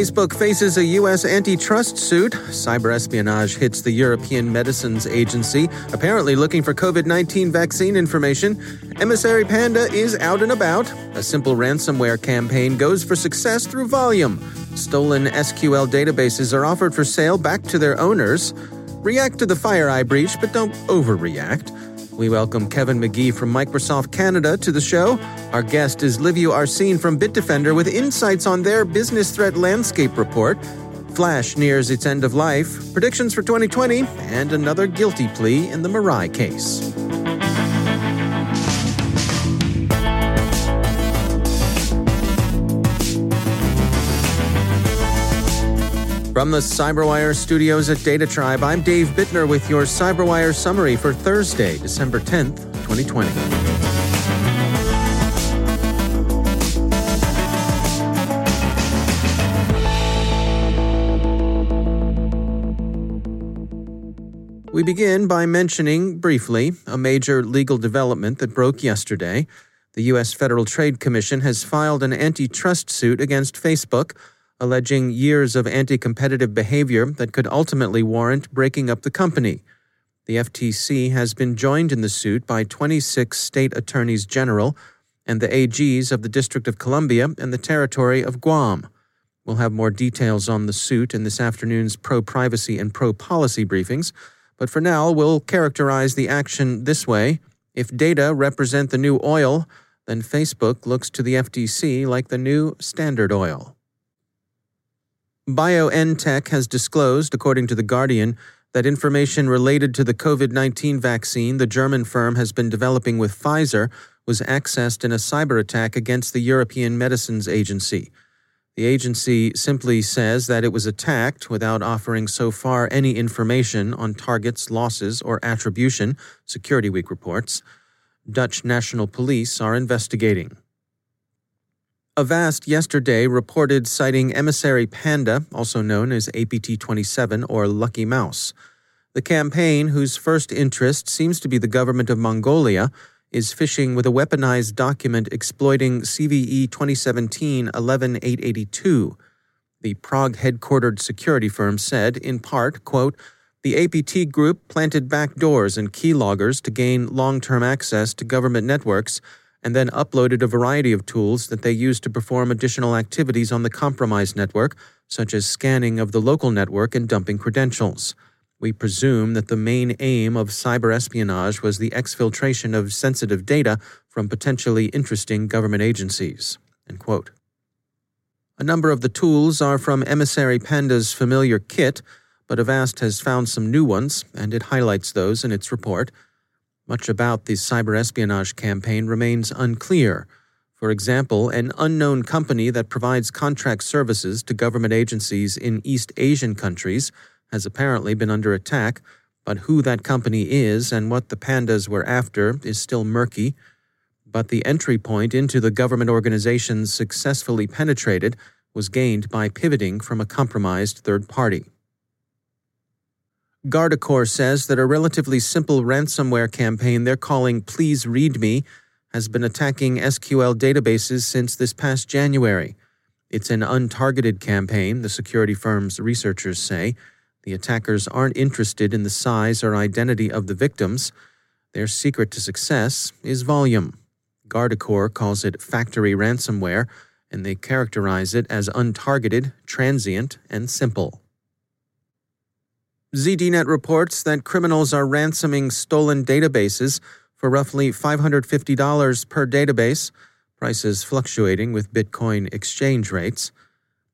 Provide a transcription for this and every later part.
Facebook faces a U.S. antitrust suit. Cyber espionage hits the European Medicines Agency, apparently looking for COVID 19 vaccine information. Emissary Panda is out and about. A simple ransomware campaign goes for success through volume. Stolen SQL databases are offered for sale back to their owners. React to the FireEye breach, but don't overreact. We welcome Kevin Magee from Microsoft Canada to the show. Our guest is Liviu Arsene from Bitdefender with insights on their business threat landscape report. Flash nears its end of life, predictions for 2020, and another guilty plea in the Mirai case. From the Cyberwire studios at Data Tribe, I'm Dave Bittner with your Cyberwire summary for Thursday, December 10th, 2020. We begin by mentioning briefly a major legal development that broke yesterday. The U.S. Federal Trade Commission has filed an antitrust suit against Facebook alleging years of anti competitive behavior that could ultimately warrant breaking up the company. The FTC has been joined in the suit by 26 state attorneys general and the AGs of the District of Columbia and the Territory of Guam. We'll have more details on the suit in this afternoon's pro privacy and pro policy briefings, but for now, we'll characterize the action this way. If data represent the new oil, then Facebook looks to the FTC like the new Standard Oil. BioNTech has disclosed, according to The Guardian, that information related to the COVID 19 vaccine the German firm has been developing with Pfizer was accessed in a cyber attack against the European Medicines Agency. The agency simply says that it was attacked without offering so far any information on targets, losses, or attribution, Security Week reports. Dutch National Police are investigating. Avast yesterday reported citing Emissary Panda, also known as APT 27 or Lucky Mouse. The campaign, whose first interest seems to be the government of Mongolia, is phishing with a weaponized document exploiting CVE 2017 11882. The Prague headquartered security firm said, in part, quote, the APT group planted backdoors and keyloggers to gain long term access to government networks and then uploaded a variety of tools that they used to perform additional activities on the compromised network, such as scanning of the local network and dumping credentials. We presume that the main aim of cyber espionage was the exfiltration of sensitive data from potentially interesting government agencies. A number of the tools are from Emissary Panda's familiar kit, but Avast has found some new ones, and it highlights those in its report. Much about the cyber espionage campaign remains unclear. For example, an unknown company that provides contract services to government agencies in East Asian countries has apparently been under attack, but who that company is and what the pandas were after is still murky. But the entry point into the government organizations successfully penetrated was gained by pivoting from a compromised third party. Guardicore says that a relatively simple ransomware campaign they're calling Please Read Me has been attacking SQL databases since this past January. It's an untargeted campaign, the security firm's researchers say. The attackers aren't interested in the size or identity of the victims. Their secret to success is volume. Guardicore calls it factory ransomware, and they characterize it as untargeted, transient, and simple. ZDNet reports that criminals are ransoming stolen databases for roughly $550 per database, prices fluctuating with Bitcoin exchange rates.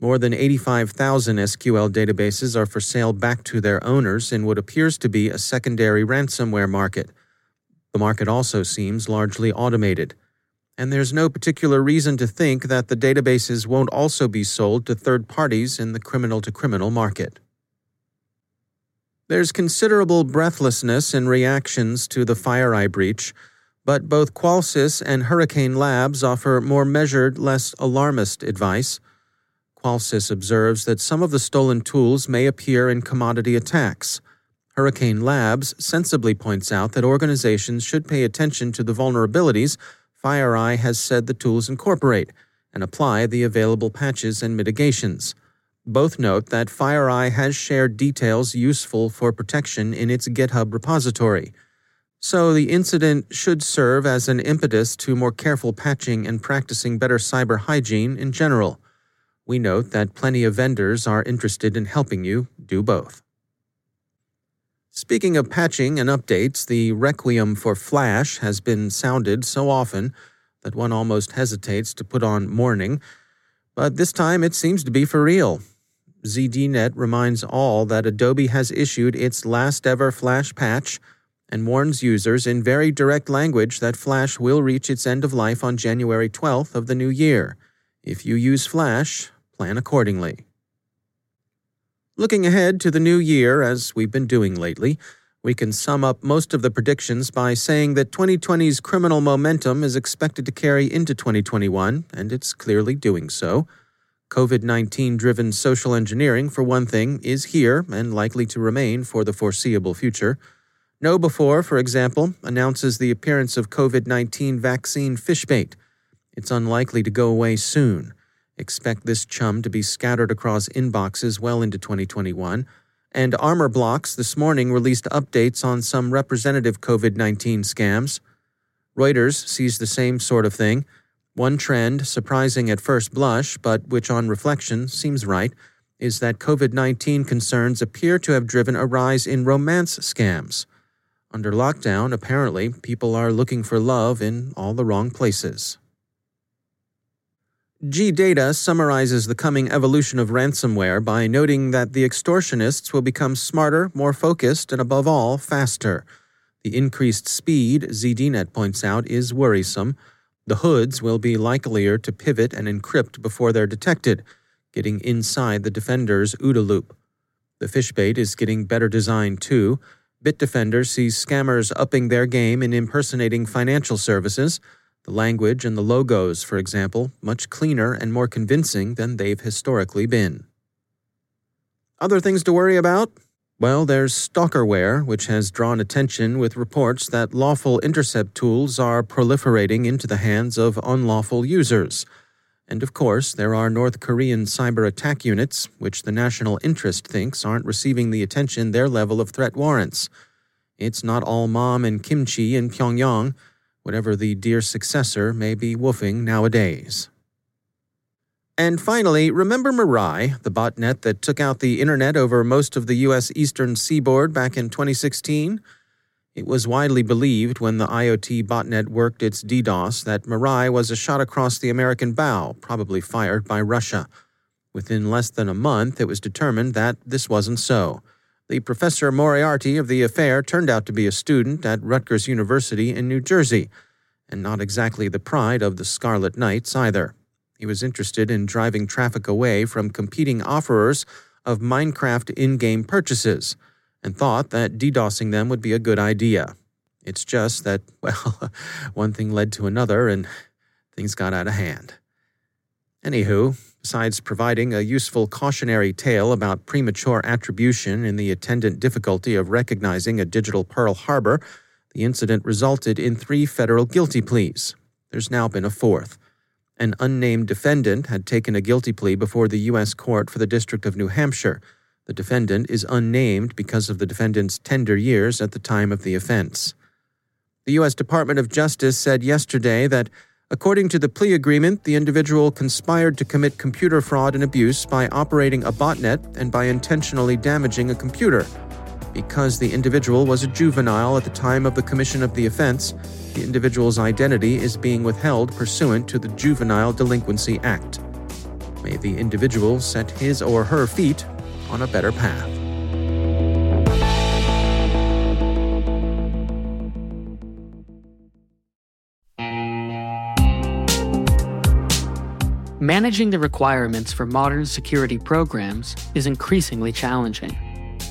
More than 85,000 SQL databases are for sale back to their owners in what appears to be a secondary ransomware market. The market also seems largely automated. And there's no particular reason to think that the databases won't also be sold to third parties in the criminal to criminal market. There's considerable breathlessness in reactions to the FireEye breach, but both Qualys and Hurricane Labs offer more measured, less alarmist advice. Qualys observes that some of the stolen tools may appear in commodity attacks. Hurricane Labs sensibly points out that organizations should pay attention to the vulnerabilities FireEye has said the tools incorporate and apply the available patches and mitigations. Both note that FireEye has shared details useful for protection in its GitHub repository. So the incident should serve as an impetus to more careful patching and practicing better cyber hygiene in general. We note that plenty of vendors are interested in helping you do both. Speaking of patching and updates, the requiem for Flash has been sounded so often that one almost hesitates to put on mourning, but this time it seems to be for real. ZDNet reminds all that Adobe has issued its last ever Flash patch and warns users in very direct language that Flash will reach its end of life on January 12th of the new year. If you use Flash, plan accordingly. Looking ahead to the new year, as we've been doing lately, we can sum up most of the predictions by saying that 2020's criminal momentum is expected to carry into 2021, and it's clearly doing so. COVID 19 driven social engineering, for one thing, is here and likely to remain for the foreseeable future. KnowBe4, for example, announces the appearance of COVID 19 vaccine fishbait. It's unlikely to go away soon. Expect this chum to be scattered across inboxes well into 2021. And Armorblox this morning released updates on some representative COVID 19 scams. Reuters sees the same sort of thing. One trend, surprising at first blush, but which on reflection seems right, is that COVID 19 concerns appear to have driven a rise in romance scams. Under lockdown, apparently, people are looking for love in all the wrong places. G Data summarizes the coming evolution of ransomware by noting that the extortionists will become smarter, more focused, and above all, faster. The increased speed, ZDNet points out, is worrisome. The hoods will be likelier to pivot and encrypt before they're detected, getting inside the defender's OODA loop. The fishbait is getting better designed too. Bitdefender sees scammers upping their game in impersonating financial services. The language and the logos, for example, much cleaner and more convincing than they've historically been. Other things to worry about? Well, there's stalkerware, which has drawn attention with reports that lawful intercept tools are proliferating into the hands of unlawful users. And of course, there are North Korean cyber attack units, which the national interest thinks aren't receiving the attention their level of threat warrants. It's not all mom and kimchi in Pyongyang, whatever the dear successor may be woofing nowadays. And finally, remember Mirai, the botnet that took out the internet over most of the U.S. eastern seaboard back in 2016? It was widely believed when the IoT botnet worked its DDoS that Mirai was a shot across the American bow, probably fired by Russia. Within less than a month, it was determined that this wasn't so. The Professor Moriarty of the affair turned out to be a student at Rutgers University in New Jersey, and not exactly the pride of the Scarlet Knights either. He was interested in driving traffic away from competing offerers of Minecraft in game purchases and thought that DDoSing them would be a good idea. It's just that, well, one thing led to another and things got out of hand. Anywho, besides providing a useful cautionary tale about premature attribution and the attendant difficulty of recognizing a digital Pearl Harbor, the incident resulted in three federal guilty pleas. There's now been a fourth. An unnamed defendant had taken a guilty plea before the U.S. Court for the District of New Hampshire. The defendant is unnamed because of the defendant's tender years at the time of the offense. The U.S. Department of Justice said yesterday that, according to the plea agreement, the individual conspired to commit computer fraud and abuse by operating a botnet and by intentionally damaging a computer. Because the individual was a juvenile at the time of the commission of the offense, the individual's identity is being withheld pursuant to the Juvenile Delinquency Act. May the individual set his or her feet on a better path. Managing the requirements for modern security programs is increasingly challenging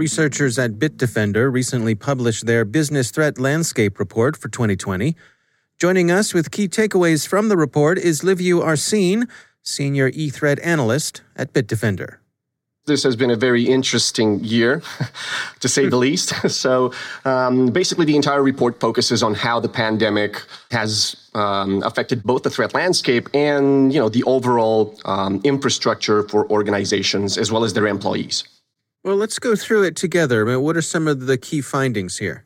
Researchers at Bitdefender recently published their Business Threat Landscape Report for 2020. Joining us with key takeaways from the report is Liviu Arsene, Senior E-Threat Analyst at Bitdefender. This has been a very interesting year, to say the least. So, um, basically, the entire report focuses on how the pandemic has um, affected both the threat landscape and, you know, the overall um, infrastructure for organizations as well as their employees. Well, let's go through it together. What are some of the key findings here?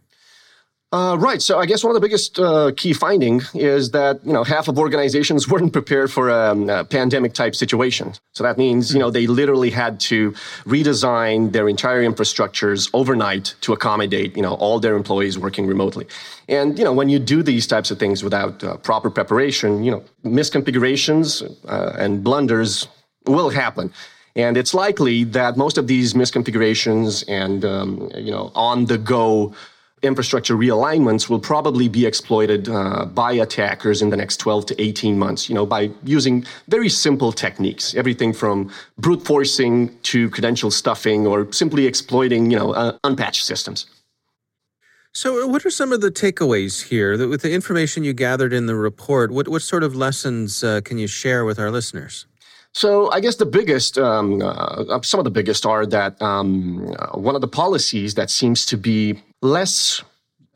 Uh, right. So I guess one of the biggest uh, key finding is that you know half of organizations weren't prepared for a, um, a, pandemic type situation. So that means you know they literally had to redesign their entire infrastructures overnight to accommodate you know all their employees working remotely. And you know when you do these types of things without uh, proper preparation, you know misconfigurations uh, and blunders will happen. And it's likely that most of these misconfigurations and um, you know on the go infrastructure realignments will probably be exploited uh, by attackers in the next 12 to 18 months you know by using very simple techniques everything from brute forcing to credential stuffing or simply exploiting you know uh, unpatched systems so, what are some of the takeaways here? With the information you gathered in the report, what, what sort of lessons uh, can you share with our listeners? So I guess the biggest, um, uh, some of the biggest are that um, uh, one of the policies that seems to be less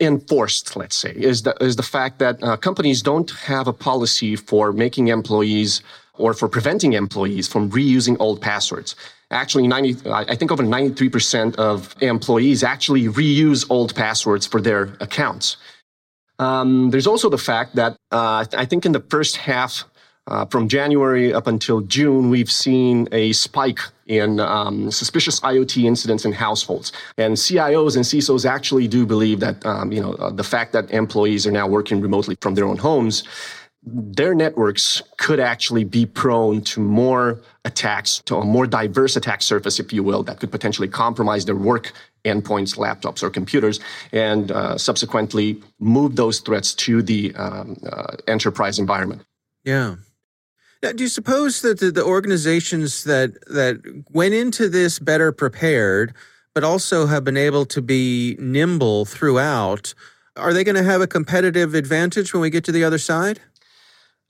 enforced, let's say, is the, is the fact that uh, companies don't have a policy for making employees or for preventing employees from reusing old passwords. Actually, 90, I think over 93% of employees actually reuse old passwords for their accounts. Um, there's also the fact that uh, I think in the first half uh, from January up until June, we've seen a spike in um, suspicious IoT incidents in households. And CIOs and CISOs actually do believe that um, you know uh, the fact that employees are now working remotely from their own homes, their networks could actually be prone to more attacks, to a more diverse attack surface, if you will, that could potentially compromise their work endpoints, laptops, or computers, and uh, subsequently move those threats to the um, uh, enterprise environment. Yeah. Now, do you suppose that the, the organizations that that went into this better prepared, but also have been able to be nimble throughout, are they going to have a competitive advantage when we get to the other side?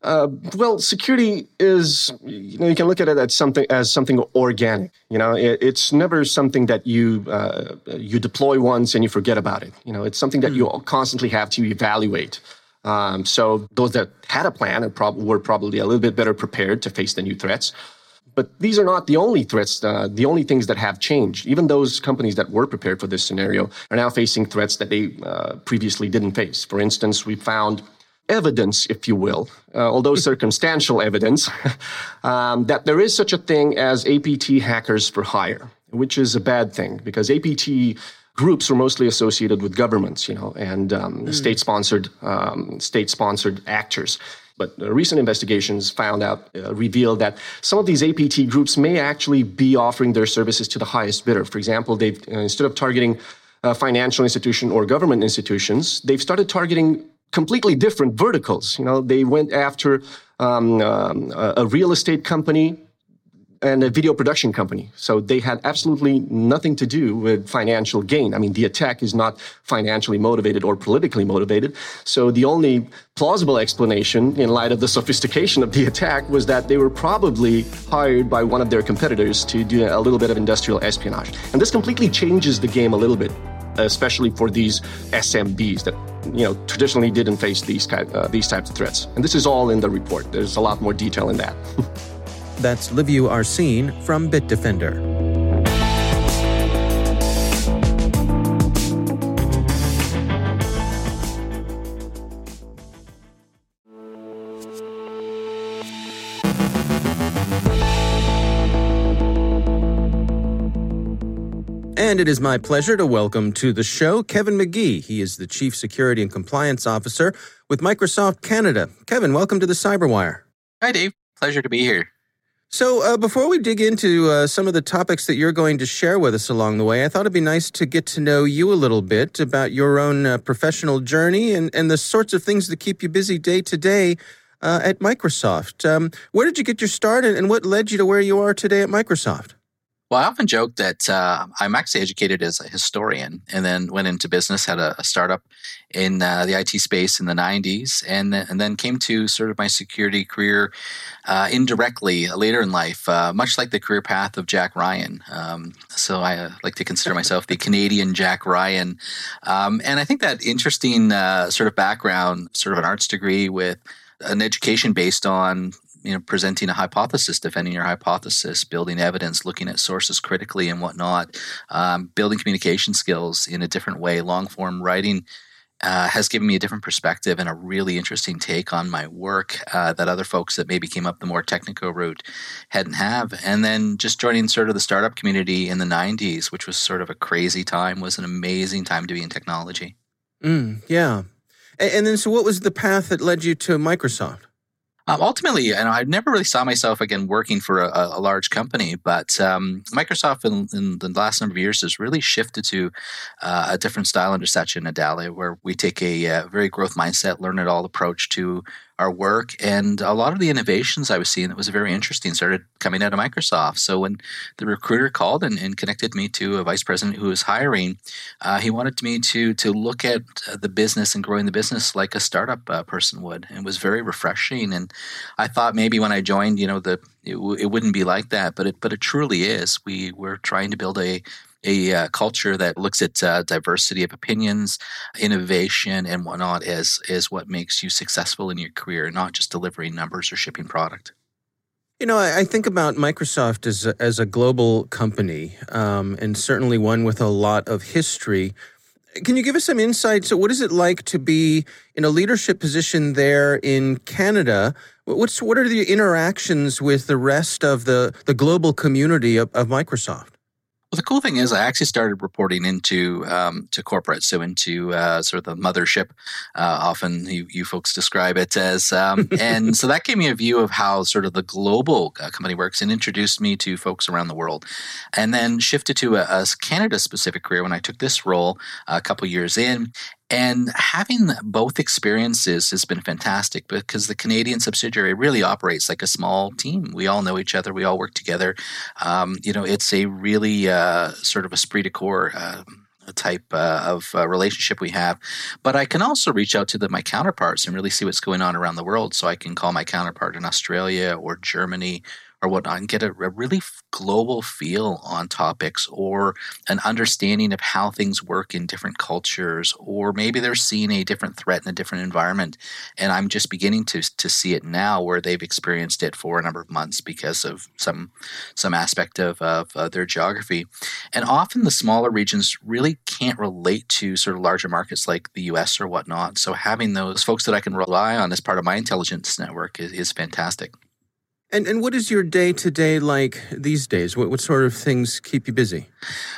Uh, well, security is you know you can look at it as something as something organic. You know, it, it's never something that you uh, you deploy once and you forget about it. You know, it's something that mm. you hmm. constantly have to evaluate. Um, so those that had a plan prob- were probably a little bit better prepared to face the new threats. But these are not the only threats, uh, the only things that have changed. Even those companies that were prepared for this scenario are now facing threats that they uh, previously didn't face. For instance, we found evidence, if you will, uh, although circumstantial evidence, um, that there is such a thing as APT hackers for hire, which is a bad thing because APT groups were mostly associated with governments, you know, and um, mm. state-sponsored um, state-sponsored actors. But uh, recent investigations found out, uh, revealed that some of these APT groups may actually be offering their services to the highest bidder. For example, they've uh, instead of targeting uh, financial institution or government institutions, they've started targeting completely different verticals. You know, they went after um, um, a real estate company and a video production company. So they had absolutely nothing to do with financial gain. I mean, the attack is not financially motivated or politically motivated. So the only plausible explanation, in light of the sophistication of the attack, was that they were probably hired by one of their competitors to do a little bit of industrial espionage. And this completely changes the game a little bit especially for these SMBs that you know traditionally didn't face these kind, uh, these types of threats. And this is all in the report. There's a lot more detail in that. That's Liviu Arsene from Bitdefender. And it is my pleasure to welcome to the show Kevin Magee. He is the Chief Security and Compliance Officer with Microsoft Canada. Kevin, welcome to the Cyberwire. Hi, Dave. Pleasure to be here. So, uh, before we dig into uh, some of the topics that you're going to share with us along the way, I thought it'd be nice to get to know you a little bit about your own uh, professional journey and, and the sorts of things that keep you busy day to day uh, at Microsoft. Um, where did you get your start and, and what led you to where you are today at Microsoft? Well, I often joke that uh, I'm actually educated as a historian and then went into business, had a, a startup in uh, the IT space in the 90s, and, and then came to sort of my security career uh, indirectly later in life, uh, much like the career path of Jack Ryan. Um, so I uh, like to consider myself the Canadian Jack Ryan. Um, and I think that interesting uh, sort of background, sort of an arts degree with an education based on you know presenting a hypothesis defending your hypothesis building evidence looking at sources critically and whatnot um, building communication skills in a different way. Long form writing uh, has given me a different perspective and a really interesting take on my work uh, that other folks that maybe came up the more technical route hadn't have. And then just joining sort of the startup community in the 90s which was sort of a crazy time was an amazing time to be in technology. Mm, yeah. And then so what was the path that led you to microsoft um, ultimately, and I never really saw myself again working for a, a large company, but um, Microsoft in, in, the last number of years has really shifted to uh, a different style under Satya Nadella, where we take a, a uh, very growth mindset, learn it all approach to our work. And a lot of the innovations I was seeing that was very interesting started coming out of Microsoft. So when the recruiter called and, and connected me to a vice president who was hiring, uh, he wanted me to to look at uh, the business and growing the business like a startup uh, person would. And it was very refreshing. And I thought maybe when I joined, you know, the it, w- it wouldn't be like that, but it but it truly is. We we're trying to build a a uh, culture that looks at uh, diversity of opinions, innovation, and whatnot as is what makes you successful in your career, not just delivering numbers or shipping product. You know, I, think about Microsoft as a, as a global company, um, and certainly one with a lot of history. Can you give us some insight? So, what is it like to be in a leadership position there in Canada? What's what are the interactions with the rest of the the global community of, of Microsoft? Well, the cool thing is, I actually started reporting into um, to corporate, so into uh, sort of the mothership. Uh, often, you, you, folks describe it as, um, and so that gave me a view of how sort of the global uh, company works, and introduced me to folks around the world. And then shifted to a, a Canada-specific career when I took this role a couple years in, and having both experiences has been fantastic because the Canadian subsidiary really operates like a small team. We all know each other. We all work together. Um, you know, it's a really uh, sort of esprit de corps. Uh, type uh, of uh, relationship we have. But I can also reach out to the, my counterparts and really see what's going on around the world. So I can call my counterpart in Australia or Germany or whatnot and get a, a really global feel on topics or an understanding of how things work in different cultures or maybe they're seeing a different threat in a different environment. And i'm just beginning to, to see it now where they've experienced it for a number of months because of some some aspect of, of uh, their geography. And often the smaller regions really can't relate to sort of larger markets like the us or whatnot. So having those folks that i can rely on as part of my intelligence network is, is fantastic and and what is your day to day like these days? What what sort of things keep you busy?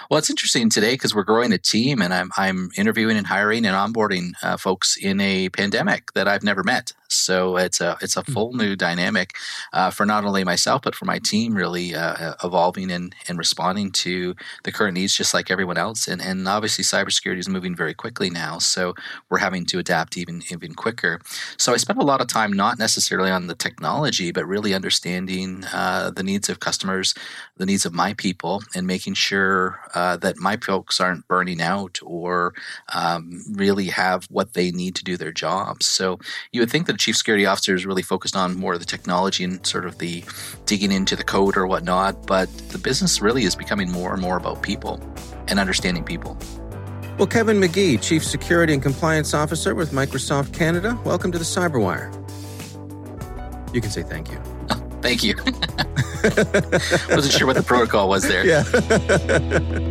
Well, it's interesting today because we're growing a team, and I'm I'm interviewing and hiring and onboarding uh, folks in a pandemic that I've never met. So it's a it's a hmm. full new dynamic uh, for not only myself but for my team, really uh, evolving and, and responding to the current needs, just like everyone else. And and obviously, cybersecurity is moving very quickly now, so we're having to adapt even even quicker. So I spend a lot of time not necessarily on the technology, but really understanding uh, the needs of customers, the needs of my people, and making sure uh, that my folks aren't burning out or um, really have what they need to do their jobs. So you would think that chief security officer is really focused on more of the technology and sort of the digging into the code or whatnot. But the business really is becoming more and more about people and understanding people. Well, Kevin Magee, Chief Security and Compliance Officer with Microsoft Canada, welcome to the Cyberwire. You can say thank you. Oh, thank you. Wasn't sure what the protocol was there. Yeah.